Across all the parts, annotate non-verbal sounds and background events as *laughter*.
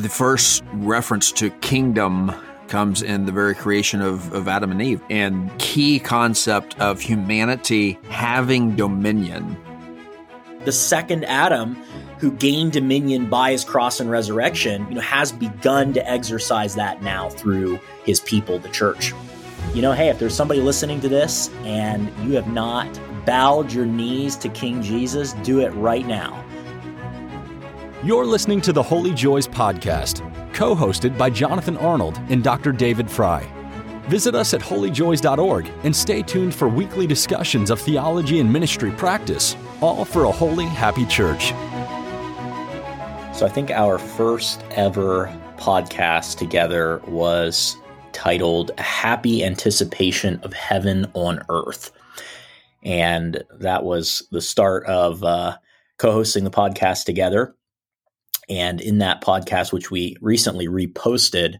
The first reference to kingdom comes in the very creation of, of Adam and Eve, and key concept of humanity having dominion. The second Adam, who gained dominion by his cross and resurrection, you know, has begun to exercise that now through his people, the church. You know, hey, if there's somebody listening to this and you have not bowed your knees to King Jesus, do it right now. You're listening to the Holy Joys podcast, co hosted by Jonathan Arnold and Dr. David Fry. Visit us at holyjoys.org and stay tuned for weekly discussions of theology and ministry practice, all for a holy, happy church. So, I think our first ever podcast together was titled Happy Anticipation of Heaven on Earth. And that was the start of uh, co hosting the podcast together. And in that podcast, which we recently reposted,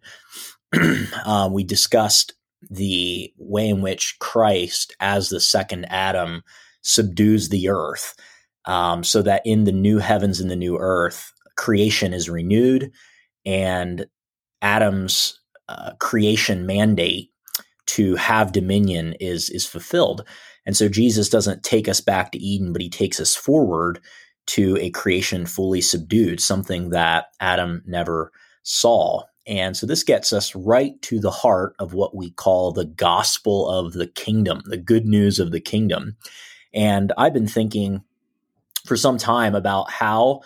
*clears throat* um, we discussed the way in which Christ, as the second Adam, subdues the earth, um, so that in the new heavens and the new earth, creation is renewed, and Adam's uh, creation mandate to have dominion is is fulfilled. And so Jesus doesn't take us back to Eden, but he takes us forward to a creation fully subdued, something that Adam never saw. And so this gets us right to the heart of what we call the gospel of the kingdom, the good news of the kingdom. And I've been thinking for some time about how,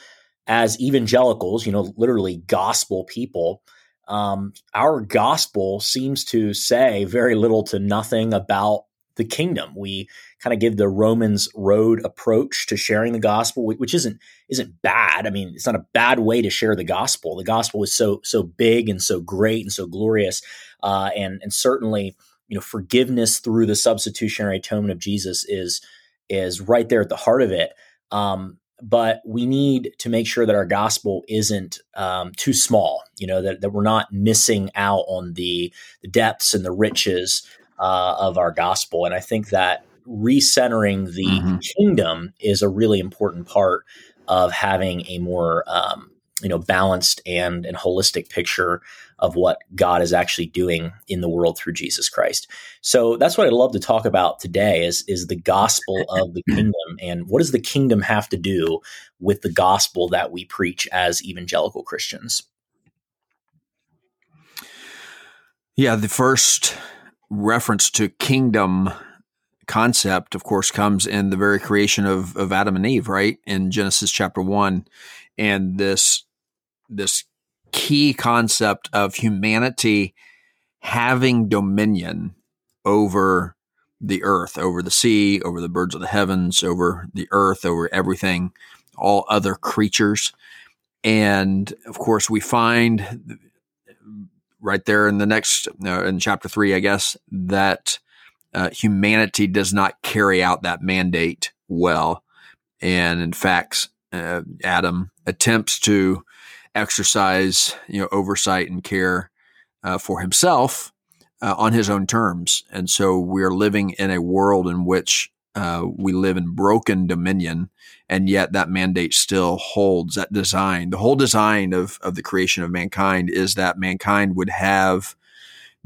as evangelicals, you know, literally gospel people, um, our gospel seems to say very little to nothing about the kingdom. We kind of give the Romans road approach to sharing the gospel, which isn't isn't bad. I mean, it's not a bad way to share the gospel. The gospel is so so big and so great and so glorious, uh, and and certainly you know forgiveness through the substitutionary atonement of Jesus is is right there at the heart of it. Um, but we need to make sure that our gospel isn't um, too small. You know that, that we're not missing out on the, the depths and the riches uh, of our gospel. And I think that recentering the mm-hmm. kingdom is a really important part of having a more um, you know balanced and and holistic picture of what God is actually doing in the world through Jesus Christ. So that's what I'd love to talk about today is is the gospel *laughs* of the kingdom and what does the kingdom have to do with the gospel that we preach as evangelical Christians? Yeah, the first reference to kingdom concept, of course, comes in the very creation of, of Adam and Eve, right? In Genesis chapter one. And this this key concept of humanity having dominion over the earth, over the sea, over the birds of the heavens, over the earth, over everything, all other creatures. And of course, we find right there in the next uh, in chapter three, I guess that uh, humanity does not carry out that mandate well, and in fact, uh, Adam attempts to exercise you know oversight and care uh, for himself uh, on his own terms, and so we are living in a world in which uh, we live in broken dominion, and yet that mandate still holds. That design, the whole design of of the creation of mankind, is that mankind would have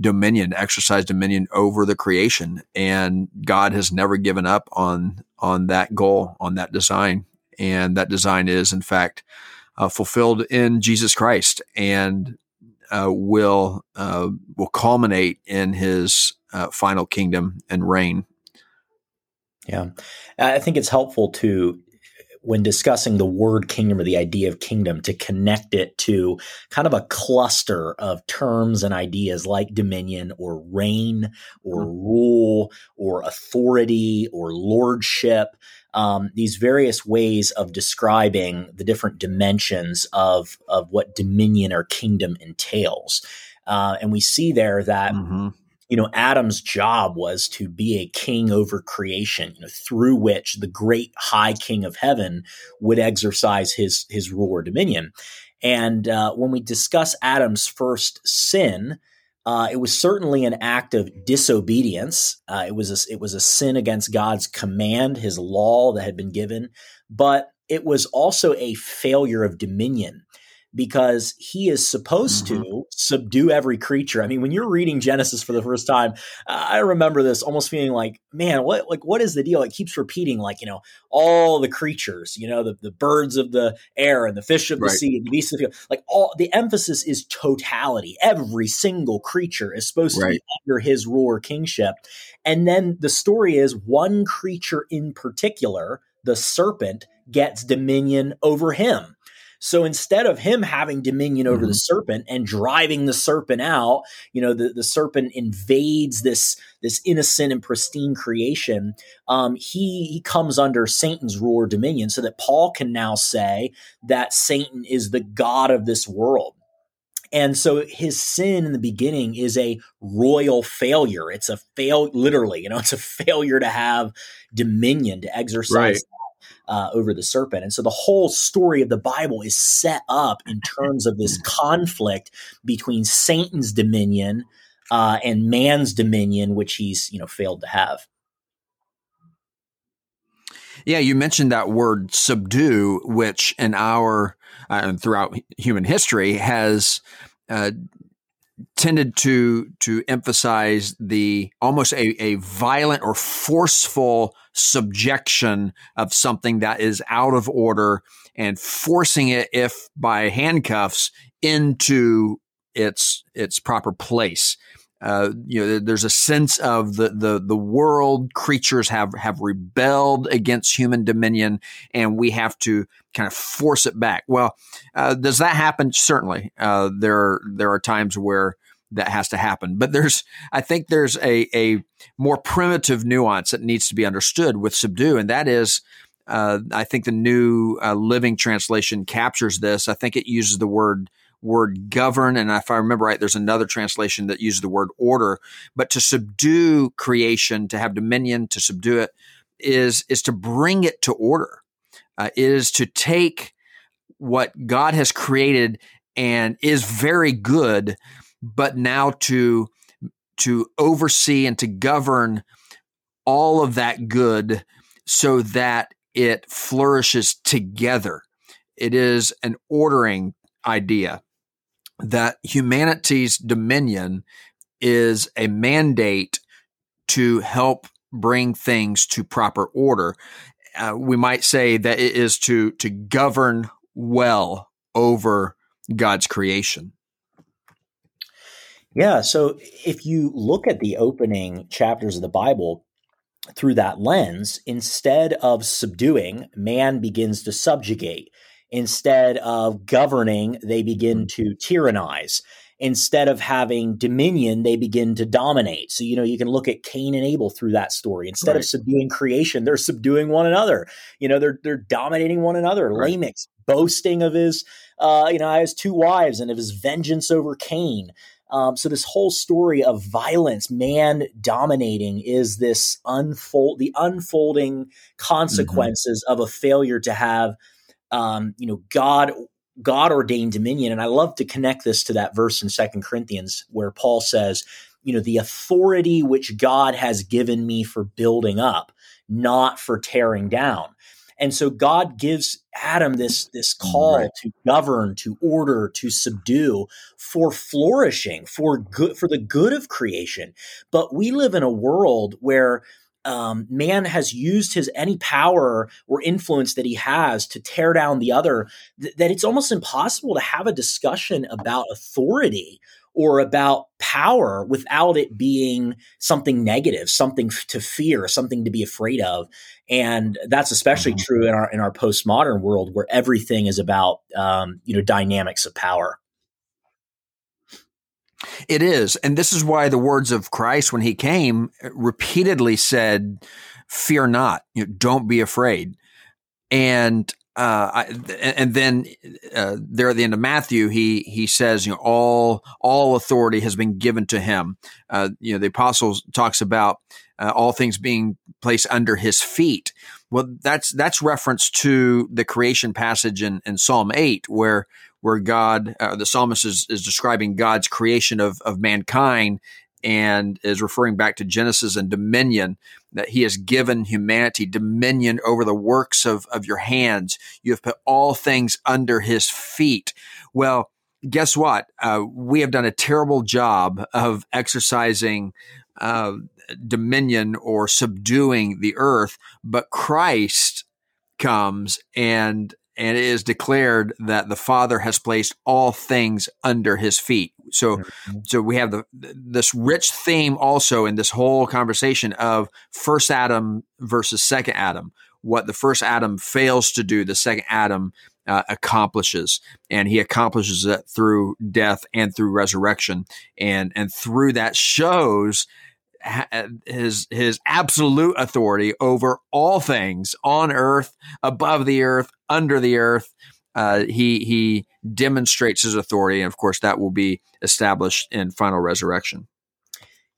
dominion, exercise dominion over the creation, and God has never given up on on that goal, on that design, and that design is in fact uh, fulfilled in Jesus Christ, and uh, will uh, will culminate in His uh, final kingdom and reign yeah. I think it's helpful to when discussing the word kingdom or the idea of kingdom to connect it to kind of a cluster of terms and ideas like dominion or reign or mm-hmm. rule or authority or lordship. Um, these various ways of describing the different dimensions of, of what dominion or kingdom entails. Uh, and we see there that mm-hmm you know, Adam's job was to be a king over creation, you know, through which the great high king of heaven would exercise his his rule or dominion. And uh, when we discuss Adam's first sin, uh, it was certainly an act of disobedience. Uh, it was a, it was a sin against God's command, His law that had been given, but it was also a failure of dominion because he is supposed mm-hmm. to subdue every creature. I mean, when you're reading Genesis for the first time, I remember this almost feeling like, man, what like what is the deal? It keeps repeating, like, you know, all the creatures, you know, the, the birds of the air and the fish of the right. sea and the beasts of the field. Like all the emphasis is totality. Every single creature is supposed right. to be under his rule or kingship. And then the story is one creature in particular, the serpent, gets dominion over him. So instead of him having dominion over mm-hmm. the serpent and driving the serpent out, you know, the, the serpent invades this this innocent and pristine creation. Um, he he comes under Satan's rule or dominion, so that Paul can now say that Satan is the god of this world. And so his sin in the beginning is a royal failure. It's a fail, literally, you know, it's a failure to have dominion, to exercise right uh, over the serpent. And so the whole story of the Bible is set up in *laughs* terms of this conflict between Satan's dominion uh, and man's dominion, which he's you know failed to have. Yeah, you mentioned that word subdue, which in our uh, and throughout human history has uh, tended to to emphasize the almost a, a violent or forceful subjection of something that is out of order and forcing it if by handcuffs into its its proper place uh, you know, there's a sense of the, the, the world creatures have, have rebelled against human dominion and we have to kind of force it back. Well, uh, does that happen? Certainly. Uh, there, there are times where that has to happen, but there's, I think there's a, a more primitive nuance that needs to be understood with subdue. And that is, uh, I think the new uh, living translation captures this. I think it uses the word word govern. And if I remember right, there's another translation that uses the word order. But to subdue creation, to have dominion, to subdue it, is, is to bring it to order, uh, is to take what God has created and is very good, but now to, to oversee and to govern all of that good so that it flourishes together. It is an ordering idea that humanity's dominion is a mandate to help bring things to proper order. Uh, we might say that it is to to govern well over God's creation. Yeah, so if you look at the opening chapters of the Bible through that lens, instead of subduing, man begins to subjugate. Instead of governing, they begin mm. to tyrannize. Instead of having dominion, they begin to dominate. So, you know, you can look at Cain and Abel through that story. Instead right. of subduing creation, they're subduing one another. You know, they're they're dominating one another. Right. Lamech's boasting of his uh, you know, I has two wives and of his vengeance over Cain. Um, so this whole story of violence, man dominating, is this unfold the unfolding mm-hmm. consequences mm-hmm. of a failure to have um, you know, God God ordained dominion. And I love to connect this to that verse in Second Corinthians where Paul says, you know, the authority which God has given me for building up, not for tearing down. And so God gives Adam this, this call right. to govern, to order, to subdue for flourishing, for good, for the good of creation. But we live in a world where um, man has used his any power or influence that he has to tear down the other th- that it's almost impossible to have a discussion about authority or about power without it being something negative something f- to fear something to be afraid of and that's especially mm-hmm. true in our in our postmodern world where everything is about um, you know dynamics of power it is. And this is why the words of Christ when he came repeatedly said, fear not, you know, don't be afraid. And, uh, I, and then uh, there at the end of Matthew, he he says, you know, all all authority has been given to him. Uh, you know, the apostles talks about uh, all things being placed under his feet. Well, that's that's reference to the creation passage in, in Psalm eight, where where God, uh, the psalmist is, is describing God's creation of, of mankind and is referring back to Genesis and dominion that he has given humanity dominion over the works of, of your hands. You have put all things under his feet. Well, guess what? Uh, we have done a terrible job of exercising uh, dominion or subduing the earth, but Christ comes and and it is declared that the Father has placed all things under his feet. So, mm-hmm. so we have the this rich theme also in this whole conversation of first Adam versus second Adam. What the first Adam fails to do, the second Adam uh, accomplishes, and he accomplishes it through death and through resurrection, and and through that shows his his absolute authority over all things on earth, above the earth, under the earth. Uh, he he demonstrates his authority, and of course, that will be established in final resurrection.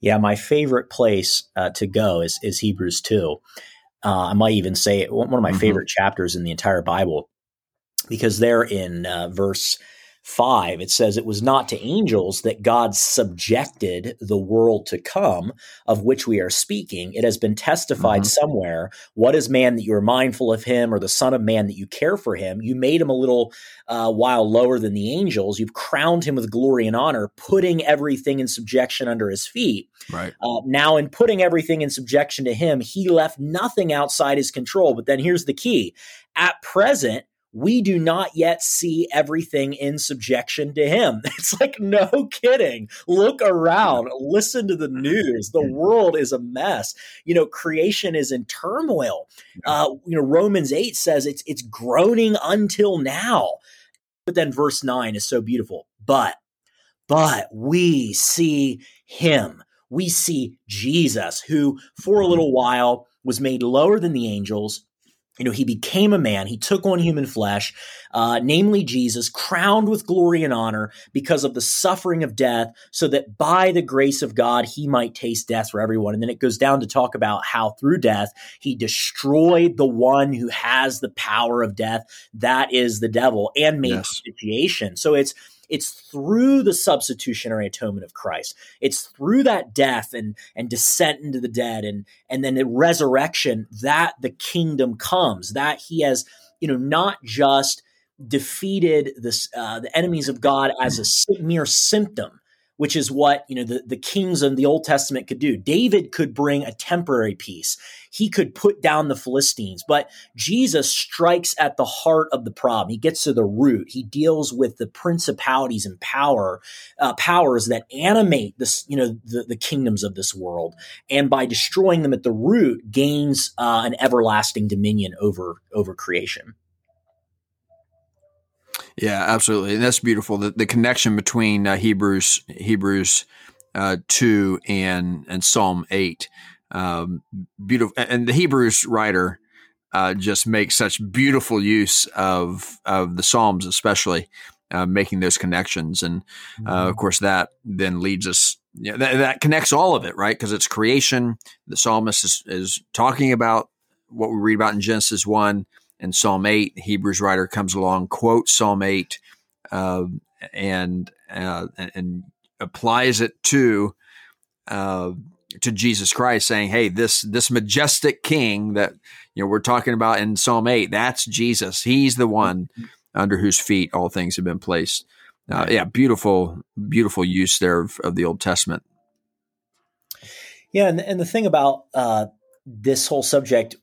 Yeah, my favorite place uh, to go is is Hebrews two. Uh, I might even say one of my mm-hmm. favorite chapters in the entire Bible, because there in uh, verse 5, it says, It was not to angels that God subjected the world to come, of which we are speaking. It has been testified mm-hmm. somewhere. What is man that you are mindful of him, or the Son of Man that you care for him? You made him a little uh, while lower than the angels. You've crowned him with glory and honor, putting everything in subjection under his feet. Right. Uh, now, in putting everything in subjection to him, he left nothing outside his control. But then here's the key at present, we do not yet see everything in subjection to him. *laughs* It's like, no kidding. Look around, listen to the news. The world is a mess. You know, creation is in turmoil. Uh, you know, Romans 8 says it's it's groaning until now. But then verse 9 is so beautiful. But, but we see him. We see Jesus, who for a little while was made lower than the angels you know, he became a man. He took on human flesh, uh, namely Jesus, crowned with glory and honor because of the suffering of death, so that by the grace of God, he might taste death for everyone. And then it goes down to talk about how through death, he destroyed the one who has the power of death. That is the devil and made yes. propitiation. So it's, it's through the substitutionary atonement of Christ. It's through that death and and descent into the dead and and then the resurrection that the kingdom comes. That he has, you know, not just defeated this uh, the enemies of God as a mere symptom, which is what you know the, the kings of the Old Testament could do. David could bring a temporary peace. He could put down the Philistines, but Jesus strikes at the heart of the problem. He gets to the root. He deals with the principalities and power uh, powers that animate this, you know, the, the, kingdoms of this world, and by destroying them at the root, gains uh, an everlasting dominion over over creation. Yeah, absolutely. And that's beautiful. The, the connection between uh, Hebrews Hebrews uh, two and and Psalm eight. Um, beautiful. And the Hebrews writer uh, just makes such beautiful use of of the Psalms, especially uh, making those connections. And uh, mm-hmm. of course, that then leads us—that that connects all of it, right? Because it's creation. The psalmist is, is talking about what we read about in Genesis 1, and Psalm 8, Hebrews writer comes along, quotes Psalm 8, um, uh, and, uh, and applies it to, uh, to Jesus Christ saying, Hey, this, this majestic King that, you know, we're talking about in Psalm 8, that's Jesus. He's the one under whose feet all things have been placed. Uh, yeah. Beautiful, beautiful use there of, of the Old Testament. Yeah, and, and the thing about uh, this whole subject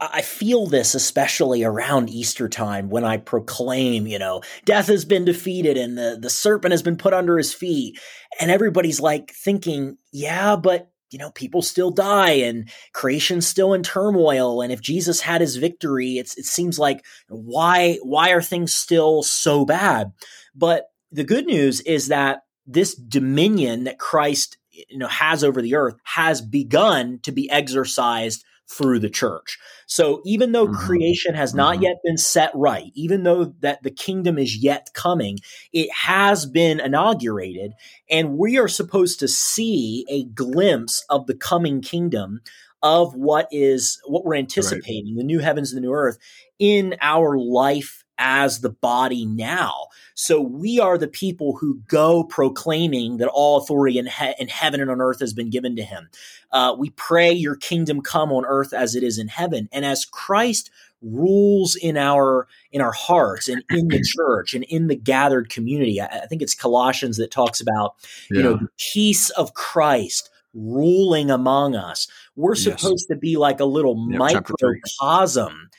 I feel this especially around Easter time when I proclaim, you know, death has been defeated and the, the serpent has been put under his feet. And everybody's like thinking, yeah, but, you know, people still die and creation's still in turmoil. And if Jesus had his victory, it's, it seems like why, why are things still so bad? But the good news is that this dominion that Christ, you know, has over the earth has begun to be exercised through the church. So even though mm-hmm. creation has not mm-hmm. yet been set right, even though that the kingdom is yet coming, it has been inaugurated and we are supposed to see a glimpse of the coming kingdom of what is what we're anticipating, right. the new heavens and the new earth in our life as the body now. So we are the people who go proclaiming that all authority in, he- in heaven and on earth has been given to him. Uh, we pray, Your kingdom come on earth as it is in heaven. And as Christ rules in our in our hearts and in the *clears throat* church and in the gathered community, I, I think it's Colossians that talks about yeah. you know the peace of Christ ruling among us. We're supposed yes. to be like a little yep, microcosm,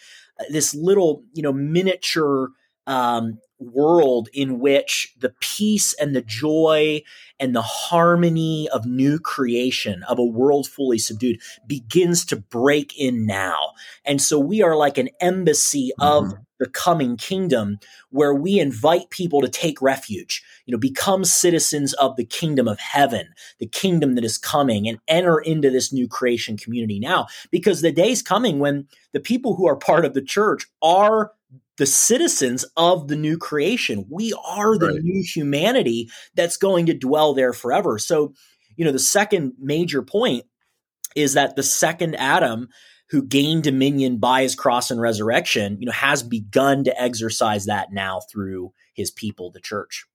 this little, you know, miniature um, world in which the peace and the joy and the harmony of new creation of a world fully subdued begins to break in now. And so we are like an embassy mm-hmm. of the coming kingdom where we invite people to take refuge, you know, become citizens of the kingdom of heaven, the kingdom that is coming and enter into this new creation community now because the day's coming when the people who are part of the church are the citizens of the new creation. We are the right. new humanity that's going to dwell there forever. So, you know, the second major point is that the second Adam who gained dominion by his cross and resurrection, you know, has begun to exercise that now through his people, the church.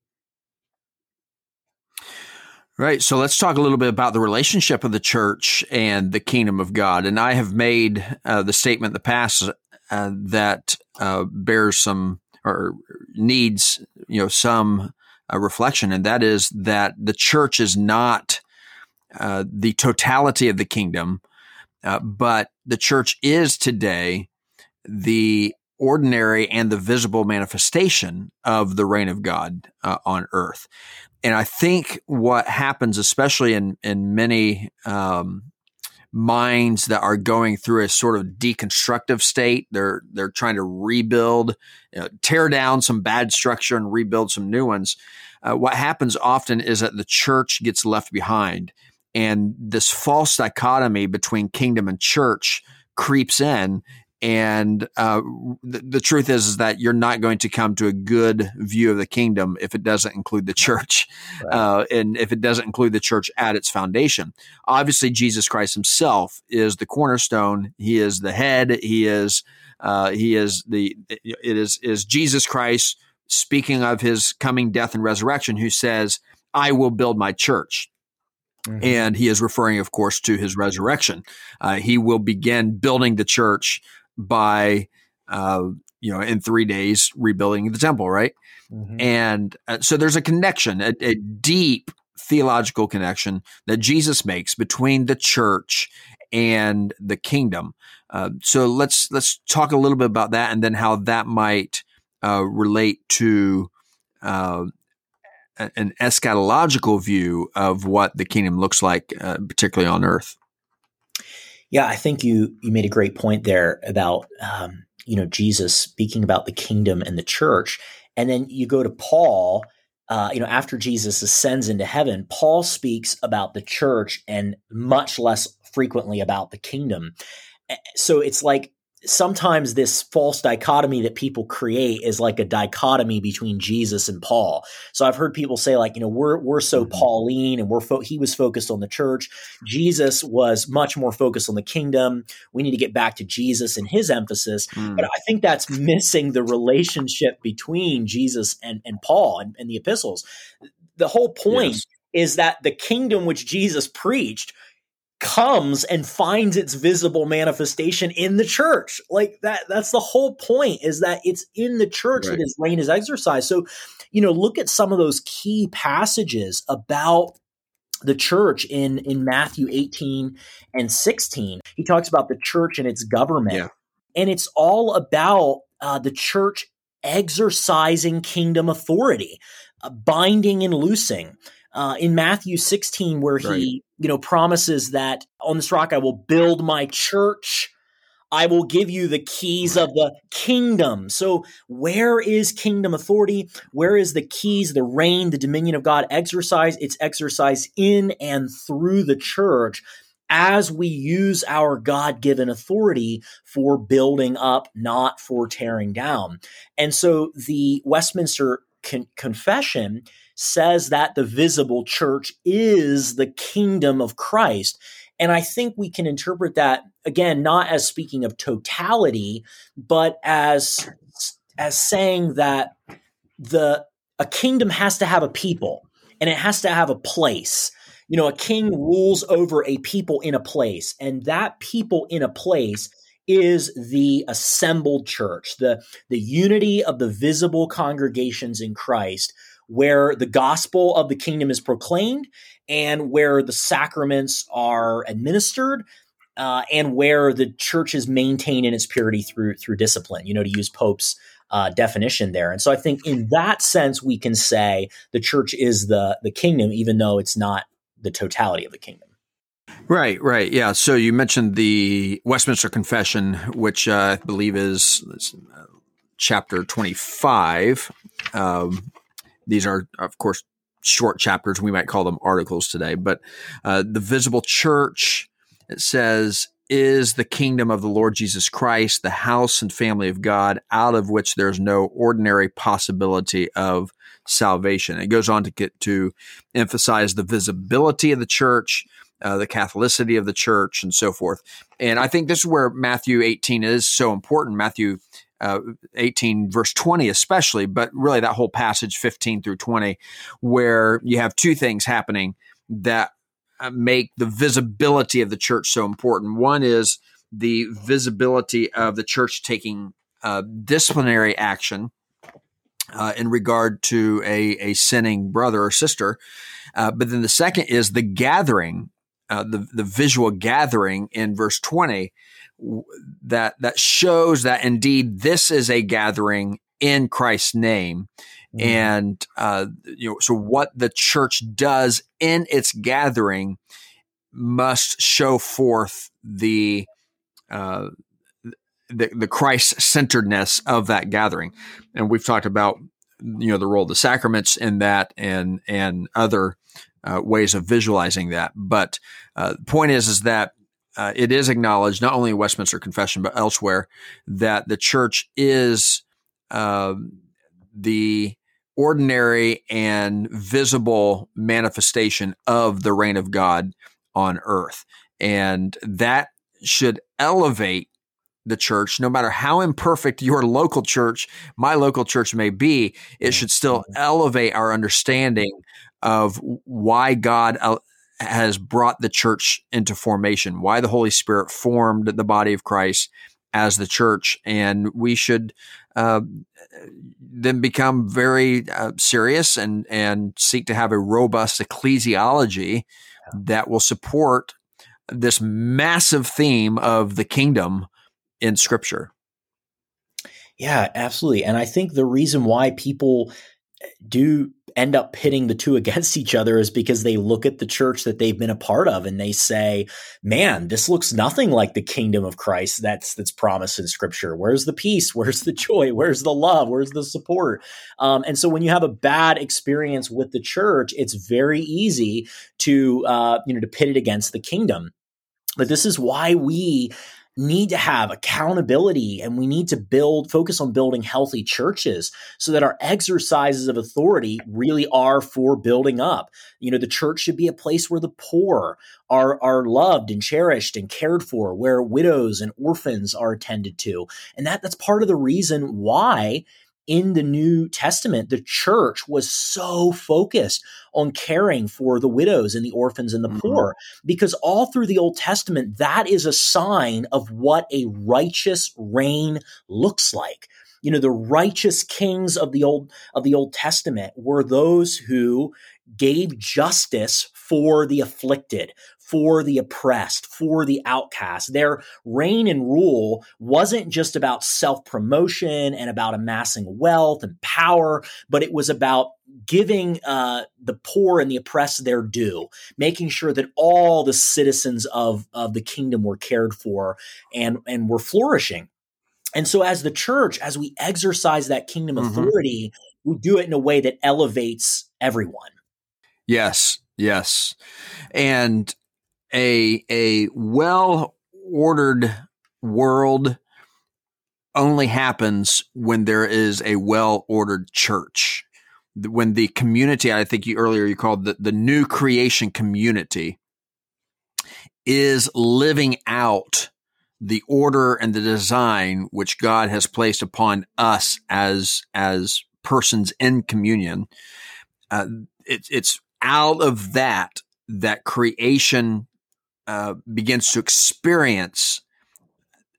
Right. So let's talk a little bit about the relationship of the church and the kingdom of God. And I have made uh, the statement in the past uh, that uh, bears some or needs you know some uh, reflection, and that is that the church is not uh, the totality of the kingdom, uh, but the church is today the ordinary and the visible manifestation of the reign of God on earth. And I think what happens, especially in in many um, minds that are going through a sort of deconstructive state. They're they're trying to rebuild, you know, tear down some bad structure and rebuild some new ones. Uh, what happens often is that the church gets left behind, and this false dichotomy between kingdom and church creeps in, and uh, the, the, truth is, is that you're not going to come to a good view of the kingdom if it doesn't include the church, *laughs* right. uh, and if it doesn't include the church at its foundation. Obviously, Jesus Christ Himself is the cornerstone. He is the head. He is uh, he is the it is is Jesus Christ speaking of His coming death and resurrection, who says, "I will build my church." Mm-hmm. And he is referring, of course, to his resurrection. Uh, he will begin building the church by uh, you know in three days rebuilding the temple, right? Mm-hmm. And uh, so there's a connection, a, a deep theological connection that Jesus makes between the church and the kingdom. Uh, so let's let's talk a little bit about that, and then how that might uh, relate to uh, an eschatological view of what the kingdom looks like, uh, particularly on earth. Yeah, I think you you made a great point there about um, you know Jesus speaking about the kingdom and the church, and then you go to Paul. Uh, you know, after Jesus ascends into heaven, Paul speaks about the church and much less frequently about the kingdom. So it's like sometimes this false dichotomy that people create is like a dichotomy between Jesus and Paul. So I've heard people say like, you know, we're we're so mm-hmm. Pauline and we're fo- he was focused on the church. Jesus was much more focused on the kingdom. We need to get back to Jesus and his emphasis. Mm. But I think that's missing the relationship between Jesus and, and Paul and, and the epistles. The whole point yes. is that the kingdom which Jesus preached comes and finds its visible manifestation in the church. Like that that's the whole point is that it's in the church right. that his reign is exercised. So, you know, look at some of those key passages about the church in in Matthew 18 and 16. He talks about the church and its government. Yeah. And it's all about uh, the church exercising kingdom authority, uh, binding and loosing uh, in Matthew 16, where right. he, you know, promises that on this rock I will build my church. I will give you the keys of the kingdom. So, where is kingdom authority? Where is the keys, the reign, the dominion of God exercised? It's exercised in and through the church as we use our God given authority for building up, not for tearing down. And so, the Westminster Con- Confession says that the visible church is the kingdom of Christ. And I think we can interpret that again, not as speaking of totality, but as as saying that the a kingdom has to have a people and it has to have a place. You know, a king rules over a people in a place, and that people in a place is the assembled church, the, the unity of the visible congregations in Christ, where the gospel of the kingdom is proclaimed and where the sacraments are administered. Uh, and where the church is maintained in its purity through through discipline, you know, to use Pope's uh, definition there. And so I think in that sense we can say the church is the the kingdom, even though it's not the totality of the kingdom. Right, right, yeah. So you mentioned the Westminster Confession, which uh, I believe is uh, chapter twenty-five. Um, these are, of course, short chapters. We might call them articles today, but uh, the visible church. It says is the kingdom of the Lord Jesus Christ, the house and family of God, out of which there's no ordinary possibility of salvation. It goes on to get to emphasize the visibility of the church, uh, the Catholicity of the church, and so forth. And I think this is where Matthew 18 is so important. Matthew uh, 18, verse 20, especially, but really that whole passage 15 through 20, where you have two things happening that uh, make the visibility of the church so important. One is the visibility of the church taking uh, disciplinary action uh, in regard to a, a sinning brother or sister. Uh, but then the second is the gathering, uh, the, the visual gathering in verse 20 that, that shows that indeed this is a gathering in Christ's name. Mm-hmm. And, uh, you know, so what the church does in its gathering must show forth the, uh, the, the Christ centeredness of that gathering. And we've talked about, you know, the role of the sacraments in that and, and other, uh, ways of visualizing that. But, uh, the point is, is that uh, it is acknowledged not only in Westminster Confession but elsewhere that the church is uh, the ordinary and visible manifestation of the reign of God on earth. And that should elevate the church, no matter how imperfect your local church, my local church may be, it should still mm-hmm. elevate our understanding of why God has brought the church into formation, why the Holy Spirit formed the body of Christ as the church. And we should uh, then become very uh, serious and and seek to have a robust ecclesiology that will support this massive theme of the kingdom in Scripture. Yeah, absolutely. And I think the reason why people do end up pitting the two *laughs* against each other is because they look at the church that they've been a part of and they say, "Man, this looks nothing like the kingdom of Christ that's that's promised in Scripture. Where's the peace? *laughs* Where's the joy? Where's the love? Where's the support?" Um, and so, when you have a bad experience with the church, it's very easy to uh, you know to pit it against the kingdom. But this is why we need to have accountability and we need to build focus on building healthy churches so that our exercises of authority really are for building up. You know the church should be a place where the poor are are loved and cherished and cared for where widows and orphans are attended to. And that that's part of the reason why in the New Testament, the church was so focused on caring for the widows and the orphans and the mm-hmm. poor because all through the Old Testament, that is a sign of what a righteous reign looks like. You know, the righteous kings of the old of the Old Testament were those who gave justice for the afflicted, for the oppressed, for the outcast. Their reign and rule wasn't just about self promotion and about amassing wealth and power, but it was about giving uh, the poor and the oppressed their due, making sure that all the citizens of, of the kingdom were cared for and, and were flourishing. And so, as the church, as we exercise that kingdom mm-hmm. authority, we do it in a way that elevates everyone. Yes, yes. And a a well ordered world only happens when there is a well ordered church. When the community, I think you earlier you called the, the new creation community, is living out the order and the design which God has placed upon us as as persons in communion. Uh, it, it's out of that that creation uh, begins to experience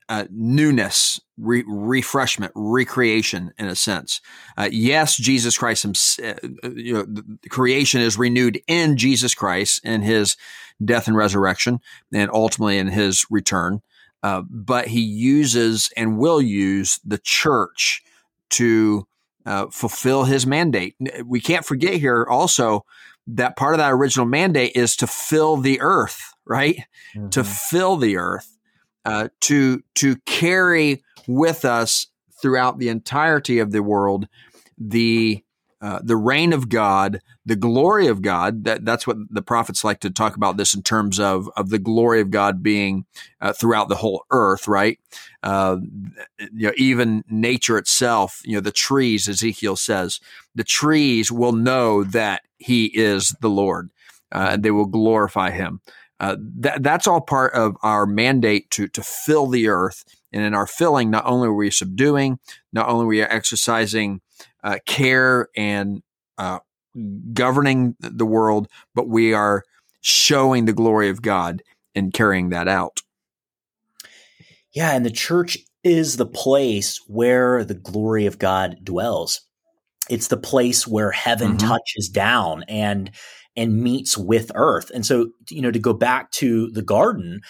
uh, newness, re- refreshment, recreation in a sense. Uh, yes, Jesus Christ, himself, uh, you know, creation is renewed in Jesus Christ in his death and resurrection and ultimately in his return. Uh, but he uses and will use the church to uh, fulfill his mandate. We can't forget here also that part of that original mandate is to fill the earth, right? Mm-hmm. To fill the earth uh, to to carry with us throughout the entirety of the world the uh, the reign of God, the glory of God. That that's what the prophets like to talk about this in terms of of the glory of God being uh, throughout the whole earth, right? Uh, you know, even nature itself. You know, the trees. Ezekiel says the trees will know that He is the Lord. Uh, they will glorify Him. Uh, that, that's all part of our mandate to, to fill the earth. And in our filling, not only are we subduing, not only are we exercising uh, care and uh, governing the world, but we are showing the glory of God and carrying that out. Yeah, and the church is the place where the glory of God dwells. It's the place where heaven mm-hmm. touches down and and meets with earth. And so, you know, to go back to the garden,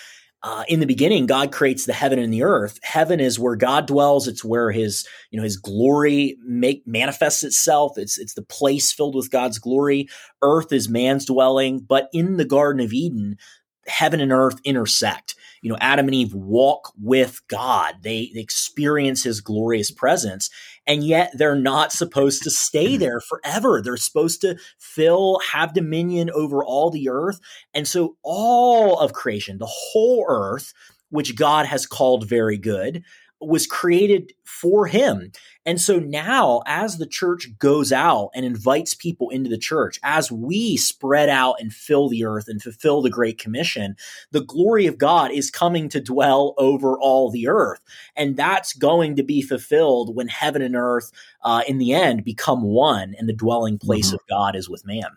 uh, in the beginning, God creates the heaven and the earth. Heaven is where God dwells. It's where His, you know, His glory make manifests itself. It's it's the place filled with God's glory. Earth is man's dwelling. But in the Garden of Eden, heaven and earth intersect you know, Adam and Eve walk with God. They, they experience his glorious presence. And yet they're not supposed to stay mm-hmm. there forever. They're supposed to fill, have dominion over all the earth. And so all of creation, the whole earth, which God has called very good, was created for him. And so now, as the church goes out and invites people into the church, as we spread out and fill the earth and fulfill the Great Commission, the glory of God is coming to dwell over all the earth. And that's going to be fulfilled when heaven and earth, uh, in the end, become one, and the dwelling place mm-hmm. of God is with man.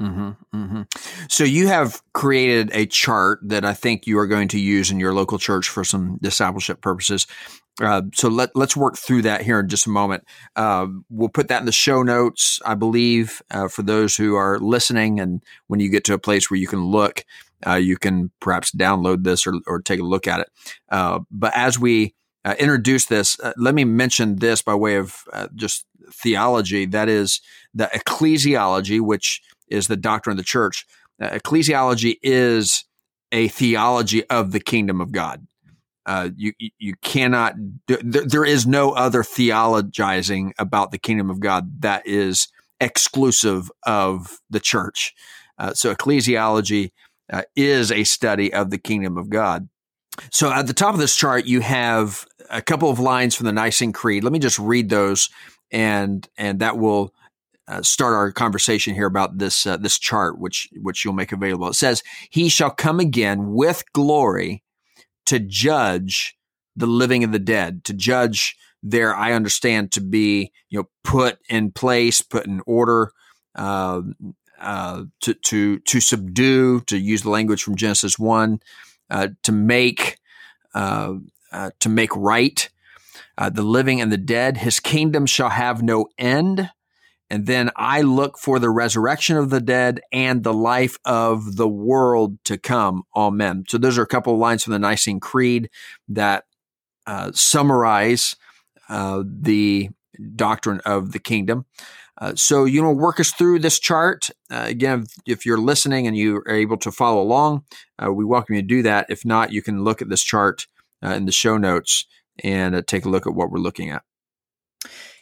Mm-hmm, mm-hmm. So you have created a chart that I think you are going to use in your local church for some discipleship purposes. Uh, so let, let's work through that here in just a moment. Uh, we'll put that in the show notes, I believe, uh, for those who are listening. And when you get to a place where you can look, uh, you can perhaps download this or, or take a look at it. Uh, but as we uh, introduce this, let me mention this by way of just theology. That is the ecclesiology, which is the doctrine of the church. ecclesiology is a theology of the kingdom of God. Uh, you you cannot. There, there is no other theologizing about the kingdom of God that is exclusive of the church. Uh, so ecclesiology uh, is a study of the kingdom of God. So at the top of this chart, you have a couple of lines from the Nicene Creed. Let me just read those, and and that will uh, start our conversation here about this uh, this chart, which which you'll make available. It says, "He shall come again with glory." to judge the living and the dead, to judge there, I understand to be, you know, put in place, put in order, uh, uh, to, to, to subdue, to use the language from Genesis 1, uh, to make, uh, uh, to make right, uh, the living and the dead. His kingdom shall have no end. And then I look for the resurrection of the dead and the life of the world to come. Amen. So those are a couple of lines from the Nicene Creed that uh, summarize uh, the doctrine of the kingdom. Uh, so, you know, work us through this chart. Uh, again, if, if, you're listening and you are able to follow along, uh, we welcome you to do that. If not, you can look at this chart uh, in the show notes and take a look at what we're looking at.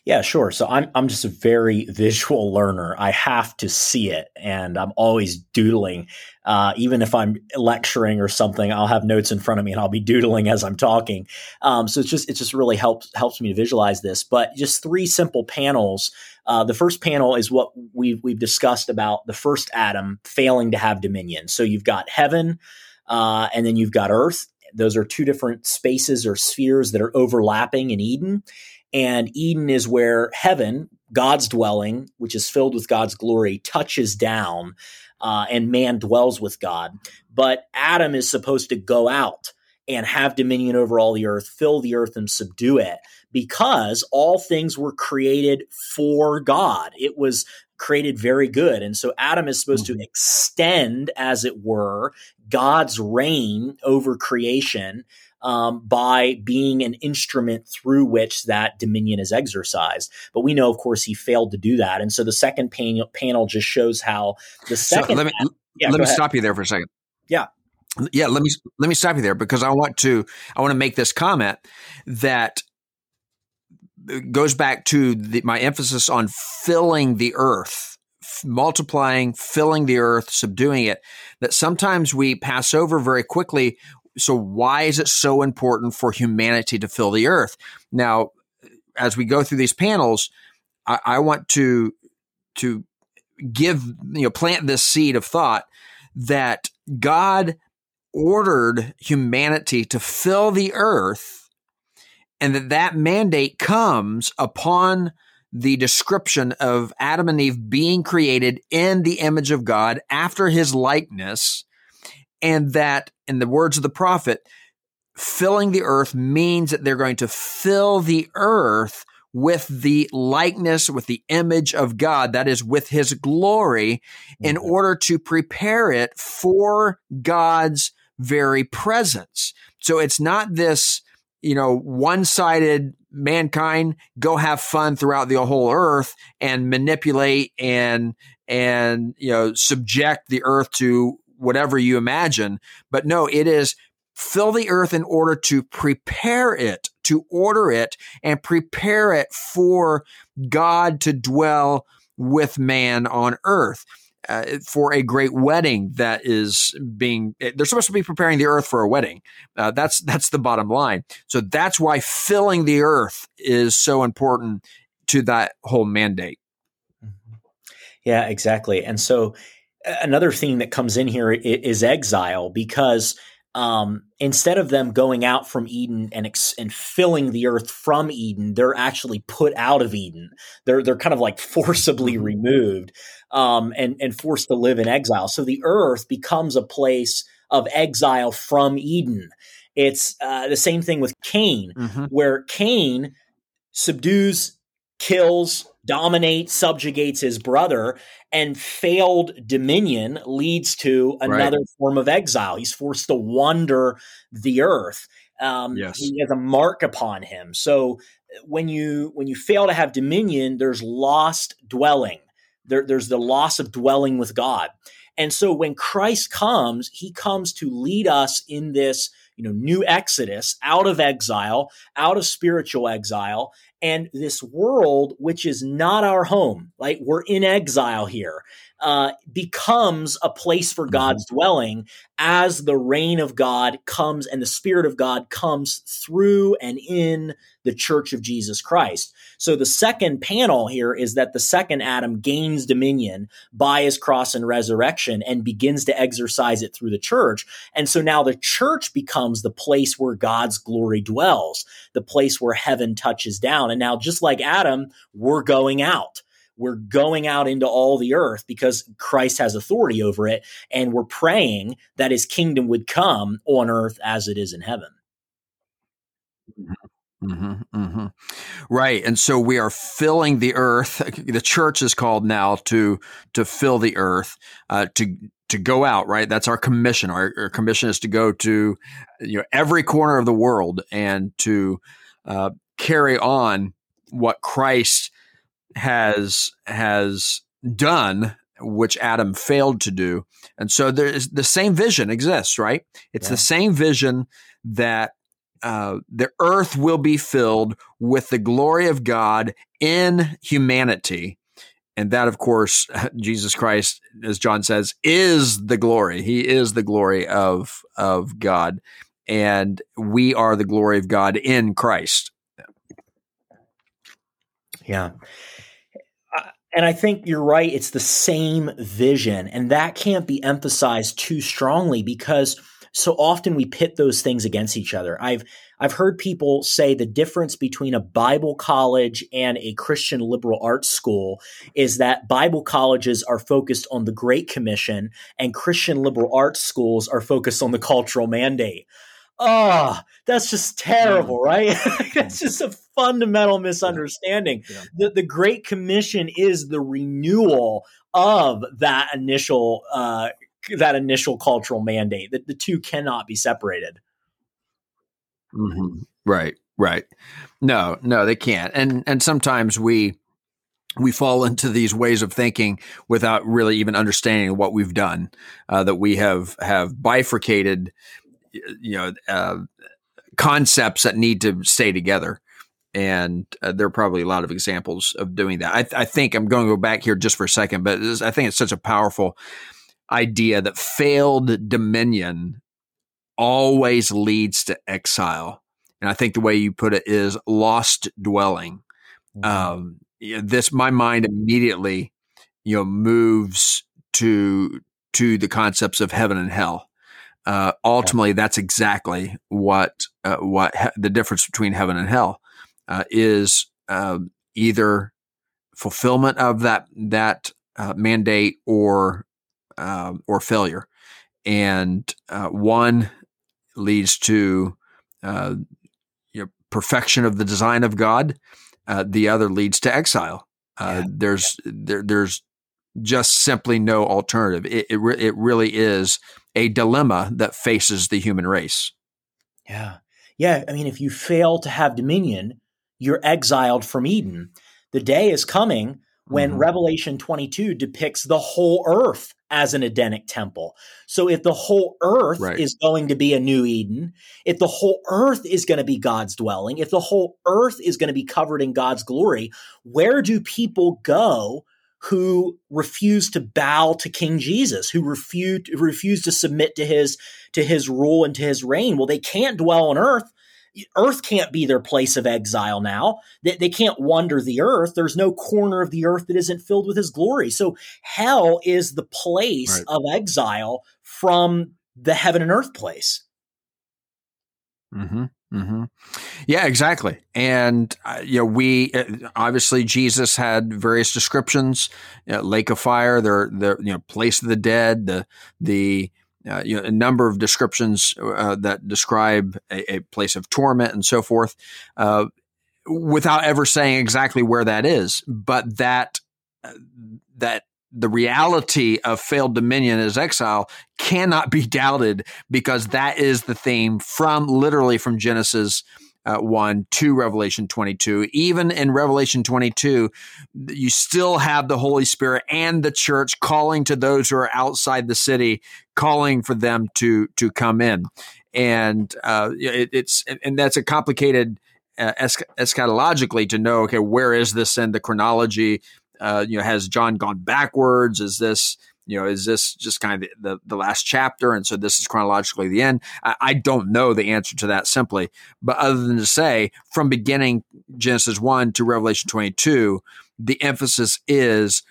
Yeah, sure. So I'm I'm just a very *laughs* visual learner. I have to see it, and I'm always doodling. Uh, even if I'm lecturing or something, I'll have notes in front of me, and I'll be *laughs* doodling as I'm talking. Um, so it's just it just really helps helps me to visualize this. But just three simple panels. Uh, the first panel is what we've we've discussed about the first Adam failing to have dominion. So you've got heaven. uh, and then you've got Earth. Those are two different spaces or spheres that are overlapping in Eden. And Eden is where heaven, God's dwelling, which is filled with God's glory, touches down uh, and man dwells with God. But Adam is supposed to go out and have dominion over all the earth, fill the earth and subdue it, because all things were created for God. It was created very good. And so Adam is supposed to extend, as it were, God's reign over creation um, by being an instrument through which that dominion is exercised. But we know, of course, he failed to do that. And so the second panel, panel just shows how the second. So let me, yeah, let me stop you there for a second. Yeah. Yeah, let me let me stop you there because I want to I want to make this comment that goes back to the, my emphasis on filling the earth, f- multiplying, filling the earth, subduing it. That sometimes we pass over very quickly so why is it so important for humanity to fill the earth? Now, as we go through these panels, I, I want to to give you know plant this seed of thought that God ordered humanity to fill the earth and that that mandate comes upon the description of Adam and Eve being created in the image of God after his likeness and that, in the words of the prophet, filling the earth means that they're going to fill the earth with the likeness, with the image of God, that is, with his glory, in mm-hmm. order to prepare it for God's very presence. So it's not this, you know, one sided mankind go have fun throughout the whole earth and manipulate and, and, you know, subject the earth to whatever you imagine. But no, it is fill the earth in order to prepare it, to order it, and prepare it for God to dwell with man on earth. Uh, for a great wedding that is being they're supposed to be preparing the earth for a wedding uh, that's that's the bottom line so that's why filling the earth is so important to that whole mandate mm-hmm. yeah exactly and so another theme that comes in here is exile because um, instead of them going out from Eden and ex- and filling the earth from Eden, they're actually put out of Eden. They're they're kind of like *laughs* forcibly mm-hmm. removed um, and and forced to live in exile. So the earth becomes a place of exile from Eden. It's uh, the same thing with Cain, mm-hmm. where Cain subdues, kills, dominates, subjugates his brother, and failed dominion leads to another right. form of exile. He's forced to wander the earth. Um, yes. He has a mark upon him. So when you when you fail to have dominion, there's lost dwelling. There, there's the loss of dwelling with God. And so when Christ comes, he comes to lead us in this you know new exodus out of exile out of spiritual exile and this world which is not our home like we're in exile here uh, becomes a place for mm-hmm. god's dwelling as the reign of god comes and the spirit of god comes through and in the church of jesus christ. So the second panel here is that the second adam gains dominion by his cross and resurrection and begins to exercise it through the church. And so now the church becomes the place where god's glory dwells the place where heaven touches down. And now just like adam we're going out we're going out into all the earth because Christ has authority over it. And we're praying that his kingdom would come on earth as it is in heaven. Mm-hmm, mm-hmm. Right, and so we are filling the earth. *laughs* The church is called now to to fill the earth, uh, to to go out. Right, that's our commission. Our, our, commission is to go to you know every corner of the world and to uh, carry on what Christ has has done which Adam failed to do. And so there's the same vision exists, right? It's yeah. the same vision that uh, the earth will be filled with the glory of God in humanity. And that, of course, *laughs* Jesus Christ, as John says, is the glory. He is the glory of, of God. And we are the glory of God in Christ. Yeah and I think you're right. It's the same vision. And that can't be emphasized too strongly because so often we pit those things against each other. I've I've heard people say the difference between a Bible college and a Christian liberal arts school is that Bible colleges are focused on the Great Commission and Christian liberal arts schools are focused on the cultural mandate. Oh, that's just terrible, right? *laughs* that's just a fundamental misunderstanding. Yeah. The, the Great Commission is the renewal of that initial uh, that initial cultural mandate. That the two cannot be separated. Mm-hmm. Right, right. No, no, they can't. And and sometimes we we fall into these ways of thinking without really even understanding what we've done. Uh, that we have have bifurcated, you know, uh, concepts that need to stay together. And uh, there are probably a lot of examples of doing that. I, I think I'm going to go back here just for a second, but I think it's such a powerful idea that failed dominion always leads to exile. And I think the way you put it is lost dwelling. Mm-hmm. Um, this, my mind immediately, you know, moves to to the concepts of heaven and hell. Uh, ultimately, that's exactly what uh, what he- the difference between heaven and hell uh, is. Um, either fulfillment of that that uh, mandate or um, or failure, and uh, one leads to uh, you know, perfection of the design of God. Uh, the other leads to exile. Uh, yeah. There's there, there's just simply no alternative. It it, re- it really is a dilemma that faces the human race. Yeah, yeah. I mean, if you fail to have dominion, you're exiled from Eden. The day is coming when mm-hmm. Revelation 22 depicts the whole earth as an Edenic temple. So if the whole earth right. is going to be a new Eden, if the whole earth is going to be God's dwelling, if the whole earth is going to be covered in God's glory, where do people go who refuse to bow to King Jesus, who refuse refuse to submit to his to his rule and to his reign? Well, they can't dwell on earth Earth can't be their place of exile now. They, they can't wander the earth. There's no corner of the earth that isn't filled with his glory. So hell is the place right. of exile from the heaven and earth place. Mm-hmm. Mm-hmm. Yeah, exactly. And uh, you know, we uh, obviously Jesus had various descriptions: you know, lake of fire, the the you know place of the dead, the the uh, you know, a number of descriptions uh, that describe a, a, place of torment and so forth, uh, without ever saying exactly where that is. But that uh, that the reality of failed dominion as exile cannot be *laughs* doubted because that is the theme from literally from Genesis uh, 1 to Revelation 22. Even in Revelation 22, you still have the Holy Spirit and the church calling to those who are outside the city, calling for them to to come in. And uh, it, it's and that's a complicated uh, eschatologically to know okay where is this in the chronology uh, you know has john gone backwards is this you know, is this just kind of the, the, the last chapter? And so this is chronologically the end. I, I, don't know the answer to that simply, but other than to say from beginning Genesis 1 to Revelation 22, the emphasis is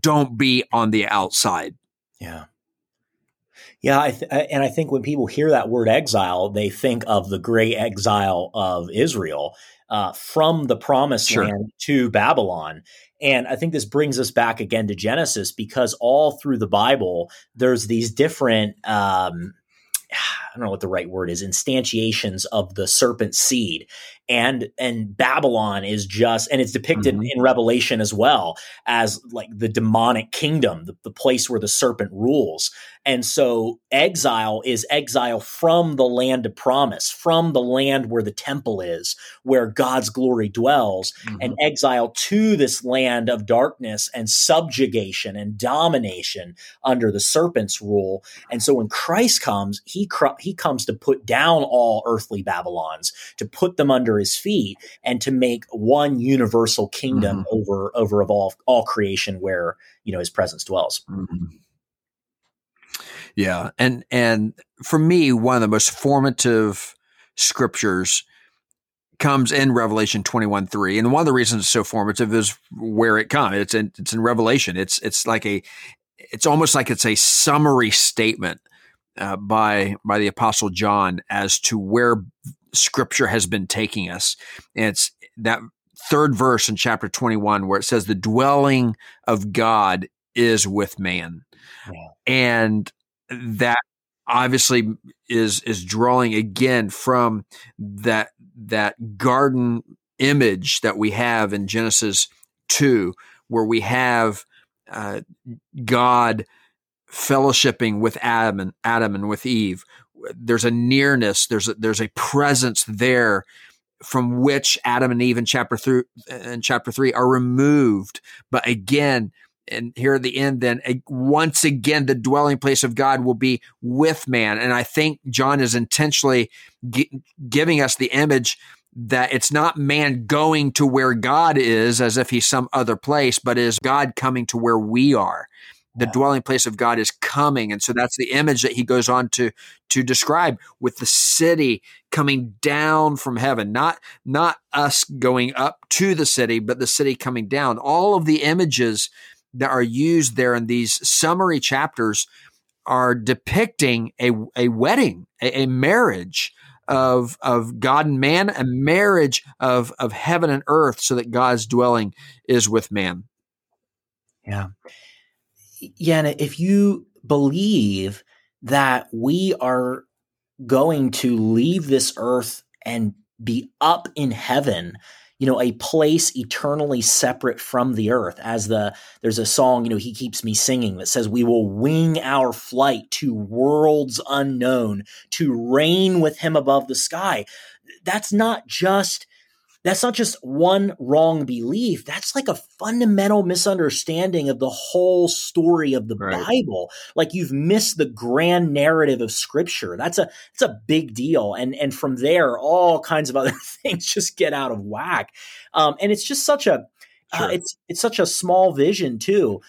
don't be on the outside. Yeah. Yeah, I th- and I think when people hear that word exile, they think of the great exile of Israel uh, from the promised sure. land to Babylon. And I think this brings us back again to Genesis because all through the Bible, there's these different, um, *sighs* I don't know what the right word is, instantiations of the serpent seed and and Babylon is just and it's depicted mm-hmm. in Revelation as well as like the demonic kingdom, the, the place where the serpent rules. And so exile is exile from the land of promise, from the land where the temple is, where God's glory dwells, mm-hmm. and exile to this land of darkness and subjugation and domination under the serpent's rule. And so when Christ comes, he he comes to put down all earthly Babylons, to put them under under his feet and to make one universal kingdom mm-hmm. over over of all all creation where you know his presence dwells. Mm-hmm. Yeah, and and for me, one of the most formative scriptures comes in Revelation 21 3. And one of the reasons it's so formative is where it comes. It's in, it's in Revelation. It's, it's like a, it's almost like it's a summary statement uh, by by the Apostle John as to where Scripture has been taking us. And it's that third verse in chapter 21 where it says, "The dwelling of God is with man," yeah. and that obviously is is drawing again from that that garden image that we have in Genesis 2 where we have uh, God fellowshipping with Adam and Adam and with Eve. There's a nearness. There's a, there's a presence there from which Adam and Eve in chapter three in chapter three are removed. But again, and here at the end, then once again, the dwelling place of God will be with man. And I think John is intentionally g- giving us the image that it's not man going to where God is as if he's some other place, but is God coming to where we are. The dwelling place of God is coming. And so that's the image that he goes on to, to describe with the city coming down from heaven, not, not us going up to the city, but the city coming down. All of the images that are used there in these summary chapters are depicting a, a wedding, a, a marriage of of God and man, a marriage of of heaven and earth, so that God's dwelling is with man. Yeah, yeah. And if you believe that we are going to leave this earth and be up in heaven you know, a place eternally separate from the earth. As the there's a song, you know, he keeps me singing that says, "We will wing our flight to worlds unknown, to reign with him above the sky." That's not just that's not just one wrong belief. That's like a fundamental misunderstanding of the whole story of the right. Bible. Like you've missed the grand narrative of scripture. That's a it's a big deal. And and from there, all kinds of *laughs* other things just get out of whack. Um, and it's just such a uh, sure. uh, it's it's such a small vision too.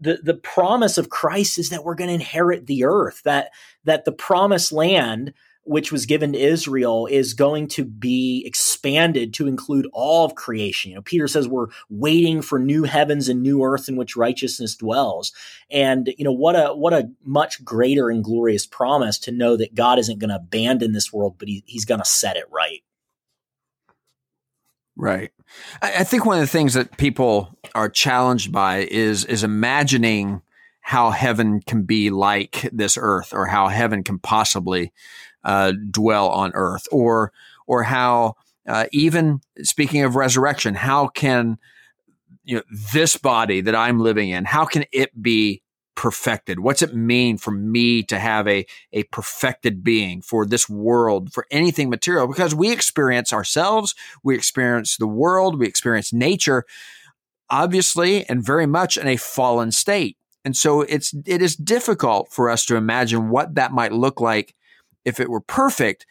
the the promise of Christ is that we're going to inherit the earth. That that the promised land which was given to Israel is going to be expanded to include all of creation. You know, Peter says we're waiting for new heavens and new earth in which righteousness dwells. And you know, what a what a much greater and glorious promise to know that God isn't going to abandon this world, but he, he's going to set it right. Right. I, think one of the things that people are challenged by is is imagining how heaven can be like this earth or how heaven can possibly uh, dwell on earth, or or how uh, even speaking of resurrection, how can you know this body that I'm living in, how can it be perfected? What's it mean for me to have a a perfected being for this world, for anything material? Because we experience ourselves, we experience the world, we experience nature, obviously, and very much in a fallen state. And so it's it is difficult for us to imagine what that might look like if it were perfect.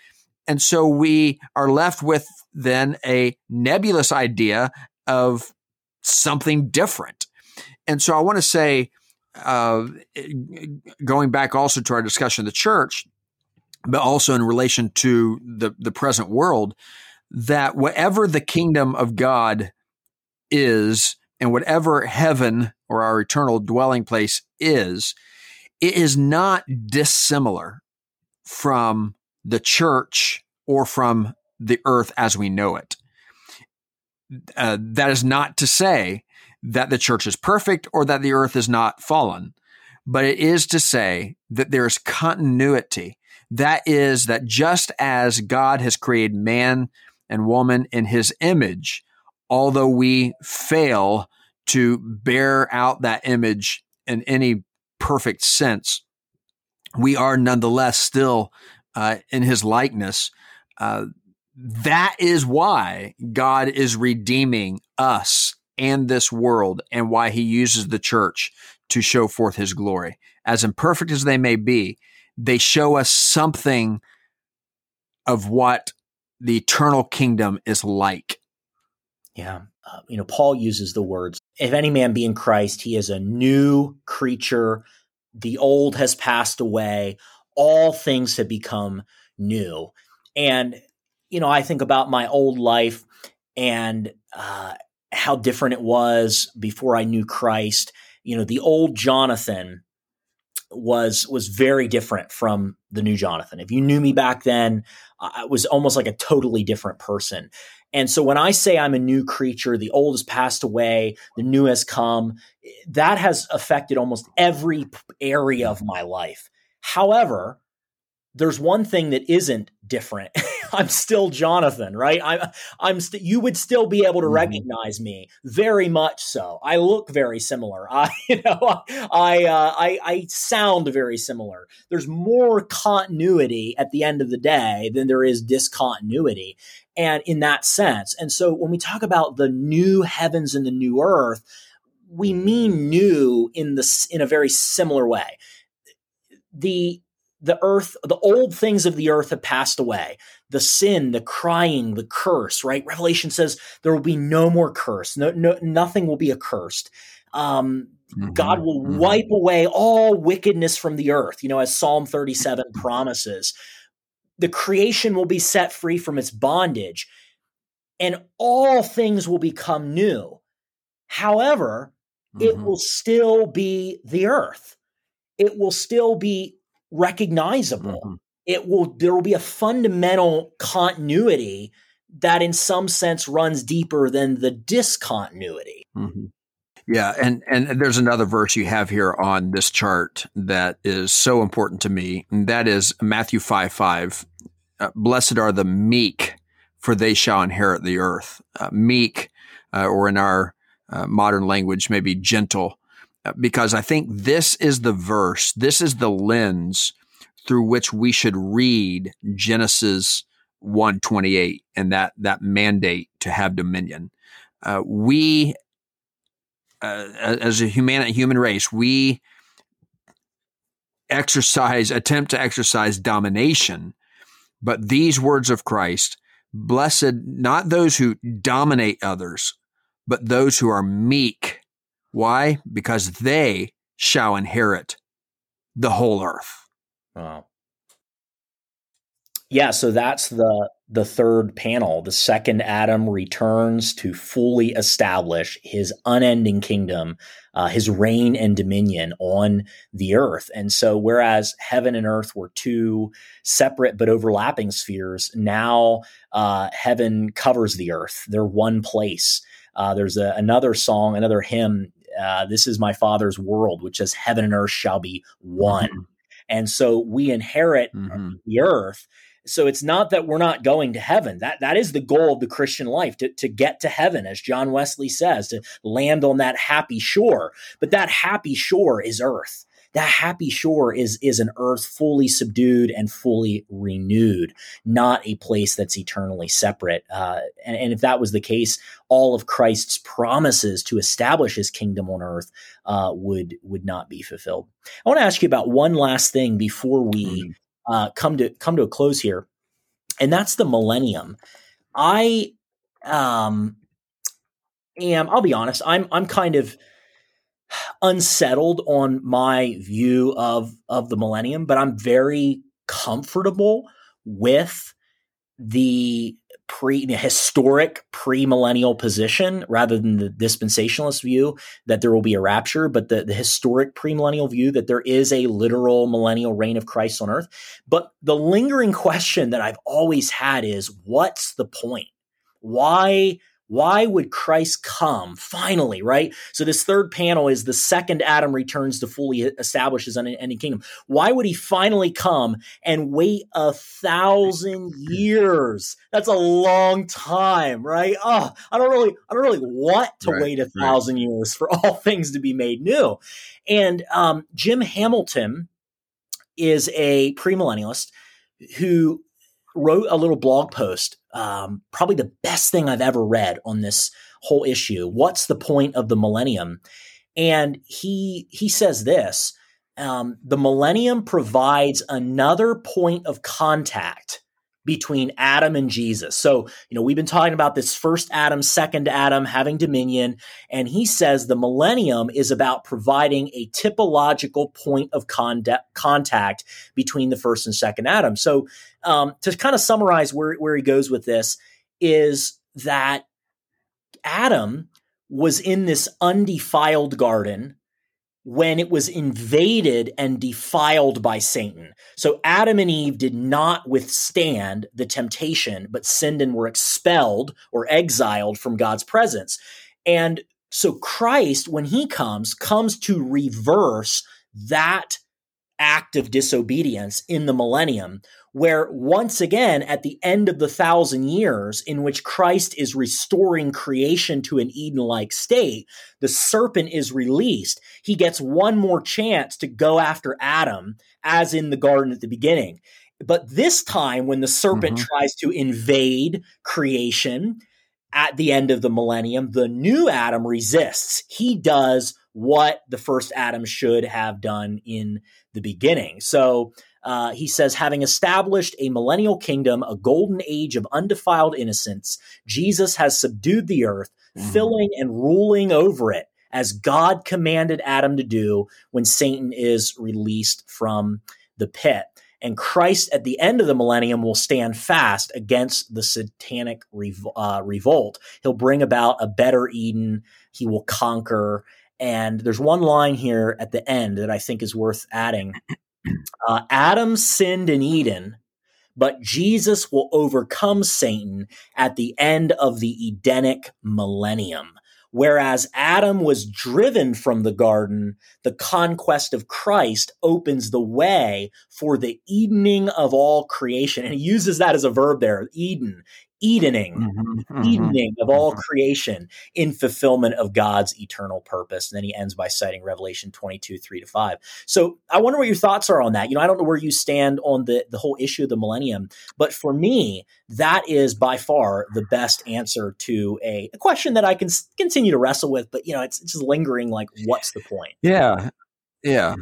And so we are left with then a nebulous idea of something different. And so I want to say, uh, going back also to our discussion of the church, but also in relation to the, the present world, that whatever the kingdom of God is, and whatever heaven or our eternal dwelling place is, it is not dissimilar from the church or from the earth as we know it. Uh, that is not to say that the church is perfect or that the earth is not fallen, but it is to say that there is continuity. That is, that just as God has created man and woman in his image, although we fail to bear out that image in any perfect sense, we are nonetheless still uh, in his likeness. Uh, that is why God is redeeming us and this world and why he uses the church to show forth his glory. As imperfect as they may be, they show us something of what the eternal kingdom is like. Yeah. Uh, you know, Paul uses the words, if any man be in Christ, he is a new creature the old has passed away, all things have become new. And, you know, I think about my old life and uh, how different it was before I knew Christ. You know, the old Jonathan was was very different from the new Jonathan. If you knew me back then, I was almost like a totally different person. And so when I say I'm a new creature, the old has passed away, the new has come, that has affected almost every area of my life. However, there's one thing that isn't different. *laughs* I'm still Jonathan, right? I'm, I'm st- you would still be able to mm-hmm. recognize me very much so. I look very similar. *laughs* I, you know, I, uh, I, I sound very similar. There's more continuity at the end of the day than there is discontinuity. And in that sense. And so when we talk about the new heavens and the new earth, we mean new in the, in a very similar way. The, the earth, the old things of the earth have passed away. The sin, the crying, the curse, right? Revelation says there will be no more curse. No, no nothing will be accursed. Um, mm-hmm. God will mm-hmm. wipe away all wickedness from the earth, you know, as Psalm 37 promises. The creation will be set free from its bondage, and all things will become new. However, mm-hmm. it will still be the earth. It will still be recognizable. Mm-hmm. It will there will be a fundamental continuity that in some sense runs deeper than the discontinuity. Mm-hmm. Yeah, and and there's another verse you have here on this chart that is so important to me, and that is Matthew five five. Uh, Blessed are the meek, for they shall inherit the earth. Uh, meek, uh, or in our uh, modern language, maybe gentle because I think this is the verse, this is the lens through which we should read Genesis 128 and that that mandate to have dominion. We, as a human human race, we exercise attempt to exercise domination, but these words of Christ, blessed not those who dominate others, but those who are meek why? Because they shall inherit the whole earth. Wow. Yeah, so that's the the third panel. The second Adam returns to fully establish his unending kingdom, uh, his reign and dominion on the earth. And so, whereas heaven and earth were two separate but overlapping spheres, now uh, heaven covers the earth. They're one place. Uh, there's a, another song, another hymn uh, this is my father's world, which says heaven and earth shall be one. Mm-hmm. And so we inherit mm-hmm. the earth. So it's not that we're not going to heaven. That that is the goal of the Christian life to, to get to heaven, as John Wesley says, to land on that happy shore. But that happy shore is earth that happy shore is is an earth fully subdued and fully renewed, not a place that's eternally separate. Uh, and, and, if that was the case, all of Christ's promises to establish His kingdom on earth uh, would would not be fulfilled. I want to ask you about one last thing before we mm-hmm. Uh, come to come to a close here, and that's the millennium. I um am. I'll be honest. I'm I'm kind of unsettled on my view of of the millennium, but I'm very comfortable with the pre historic pre-millennial position rather than the dispensationalist view that there will be a rapture but the, the historic pre-millennial view that there is a literal millennial reign of christ on earth. But the lingering question that i've always had is what's the point? Why why would Christ come finally, right? So, this third panel is the second Adam returns to fully establish his unending kingdom. Why would he finally come and wait a thousand years? That's a long time, right? Oh, I don't really, I don't really want to right, wait a thousand right. years for *laughs* all things to be made new. And um, Jim Hamilton is a premillennialist who wrote a little blog post, um, probably the best thing I've ever read on this whole issue. What's the point of the millennium? And he he says this: um, the millennium provides another point of contact between Adam and Jesus. So, you know, we've been talking about this first Adam, second Adam having dominion. And he says the millennium is about providing a typological point of contact between the first and second Adam. So, um, to kind of summarize where, where he goes with this, is that Adam was in this undefiled garden when it was invaded and defiled by Satan. So Adam and Eve did not withstand the temptation, but sinned and were expelled or exiled from God's presence. And so Christ, when he comes, comes to reverse that act of disobedience in the millennium, where once again, at the end of the thousand years in which Christ is restoring creation to an Eden like state, the serpent is released. He gets one more chance to go after Adam, as in the garden at the beginning. But this time, when the serpent mm-hmm. tries to invade creation at the end of the millennium, the new Adam resists. He does what the first Adam should have done in the beginning. So, uh, he says, having established a millennial kingdom, a golden age of undefiled innocence, Jesus has subdued the earth, mm-hmm. filling and ruling over it as God commanded Adam to do when Satan is released from the pit. And Christ at the end of the millennium will stand fast against the satanic revo- uh, revolt. He'll bring about a better Eden. He will conquer. And there's one line here at the end that I think is worth adding. Uh, Adam sinned in Eden, but Jesus will overcome Satan at the end of the Edenic millennium. Whereas Adam was driven from the garden, the conquest of Christ opens the way for the Edening of all creation. And he uses that as a verb there, Eden edening, mm-hmm, mm-hmm, edening of all mm-hmm. creation in fulfillment of God's eternal purpose. And then he ends by citing Revelation 22, 3 to 5. So I wonder what your thoughts are on that. You know, I don't know where you stand on the, the whole issue of the millennium, but for me, that is by far the best answer to a, a question that I can continue to wrestle with, but you know, it's, it's just lingering like, what's the point? Yeah. Yeah.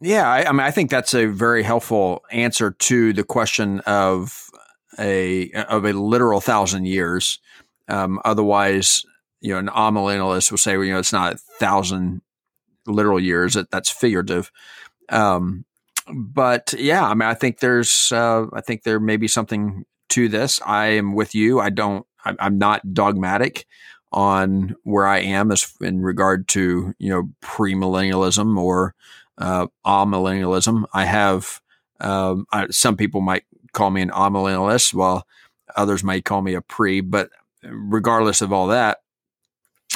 Yeah, I, I, mean, I think that's a very helpful answer to the question of a of a literal thousand years. Um, otherwise, you know, an amillennialist will say, well, you know, it's not a thousand literal years. That that's figurative. Um, but yeah, I mean, I think there's, uh, I think there may be something to this. I am with you. I don't, I'm, I'm not dogmatic on where I am as in regard to you know premillennialism or uh, amillennialism. I have um, I, some people might call me an amillennialist, while others might call me a pre. But regardless of all that,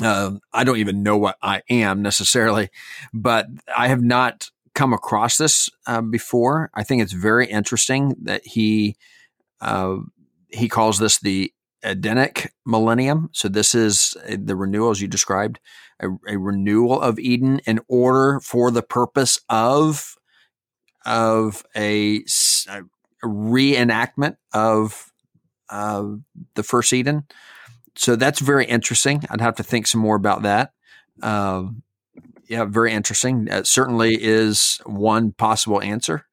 uh, I don't even know what I am necessarily, but I have not come across this uh, before. I think it's very interesting that he uh, he calls this the Edenic millennium. So this is the renewal, as you described, a, a renewal of Eden in order for the purpose of of a, a reenactment of uh, the first Eden. So that's very interesting. I'd have to think some more about that. Uh, yeah, very interesting. It certainly is one possible answer,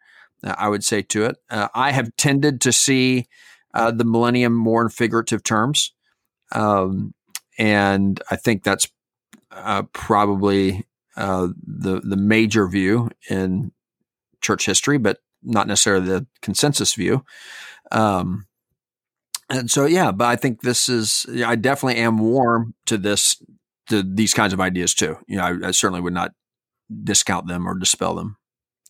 uh, I would say, to it. Uh, I have tended to see uh, the millennium more in figurative terms. Um, and I think that's uh, probably the the major view in church history, but not necessarily the consensus view. Um, and so, yeah, but I think this is, I definitely am warm to this, to these kinds of ideas too. You know, I, I certainly would not discount them or dispel them.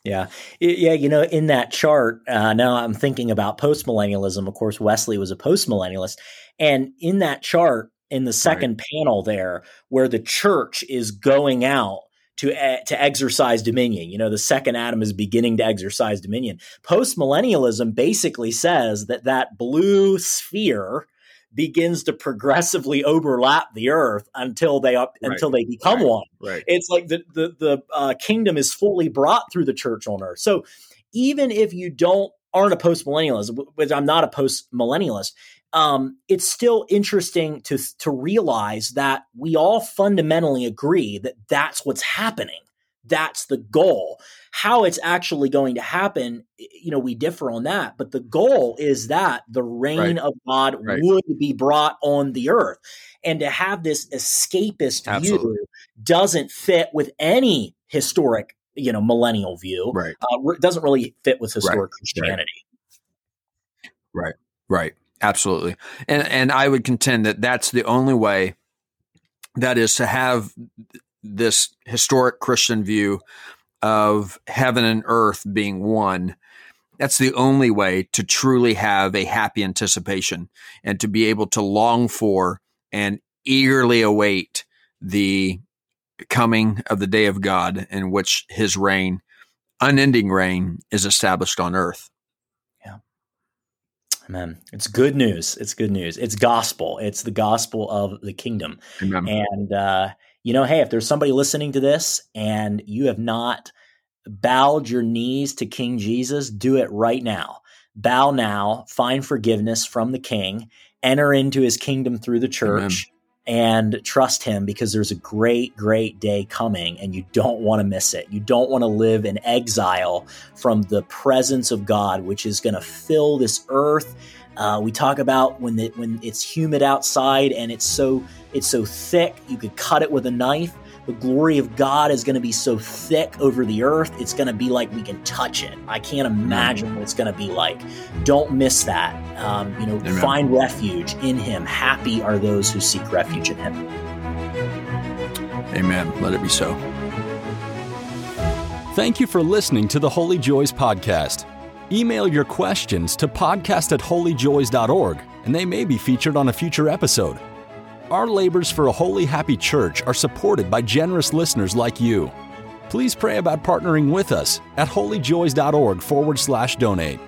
Yeah. Yeah. You know, in that chart, uh, now I'm thinking about postmillennialism. Of course, Wesley was a postmillennialist. And in that chart, in the second right. panel there, where the church is going out to to exercise dominion. You know, the second Adam is beginning to exercise dominion. Post millennialism basically says that that blue sphere begins to progressively overlap the earth until they up right. until they become right. one. Right. It's like the the the uh, kingdom is fully brought through the church on earth. So even if you don't aren't a post millennialist, which I'm not a post millennialist, um, it's still interesting to to realize that we all fundamentally agree that that's what's happening. That's the goal. How it's actually going to happen, you know, we differ on that. But the goal is that the reign right. of God right. would be brought on the earth, and to have this escapist Absolutely. view doesn't fit with any historic, you know, millennial view. Right, uh, doesn't really fit with historic right. Christianity. Right, right. Absolutely. And and I would contend that that's the only way that is to have this historic Christian view of heaven and earth being one, that's the only way to truly have a happy anticipation and to be able to long for and eagerly await the coming of the day of God in which his reign, unending reign, is established on earth. Amen. It's good news. It's good news. It's gospel. It's the gospel of the kingdom. Amen. And, uh, you know, hey, if there's somebody listening to this and you have not bowed your knees to King Jesus, do it right now. Bow now, find forgiveness from the King, enter into his kingdom through the church. Amen and trust him because there's a great, great day coming and you don't want to miss it. You don't want to live in exile from the presence of God, which is going to fill this earth. Uh, we talk about when the, when it's humid outside and it's so it's so thick you could cut it with a knife. The glory of God is going to be so thick over the earth, it's going to be like we can touch it. I can't imagine what it's going to be like. Don't miss that. Um, you know, Amen. find refuge in Him. Happy are those who seek refuge in Him. Amen. Let it be so. Thank you for listening to the Holy Joys podcast. Email your questions to podcast at holyjoys.org, and they may be featured on a future episode. Our labors for a holy, happy church are supported by generous listeners like you. Please pray about partnering with us at holyjoys.org forward slash donate.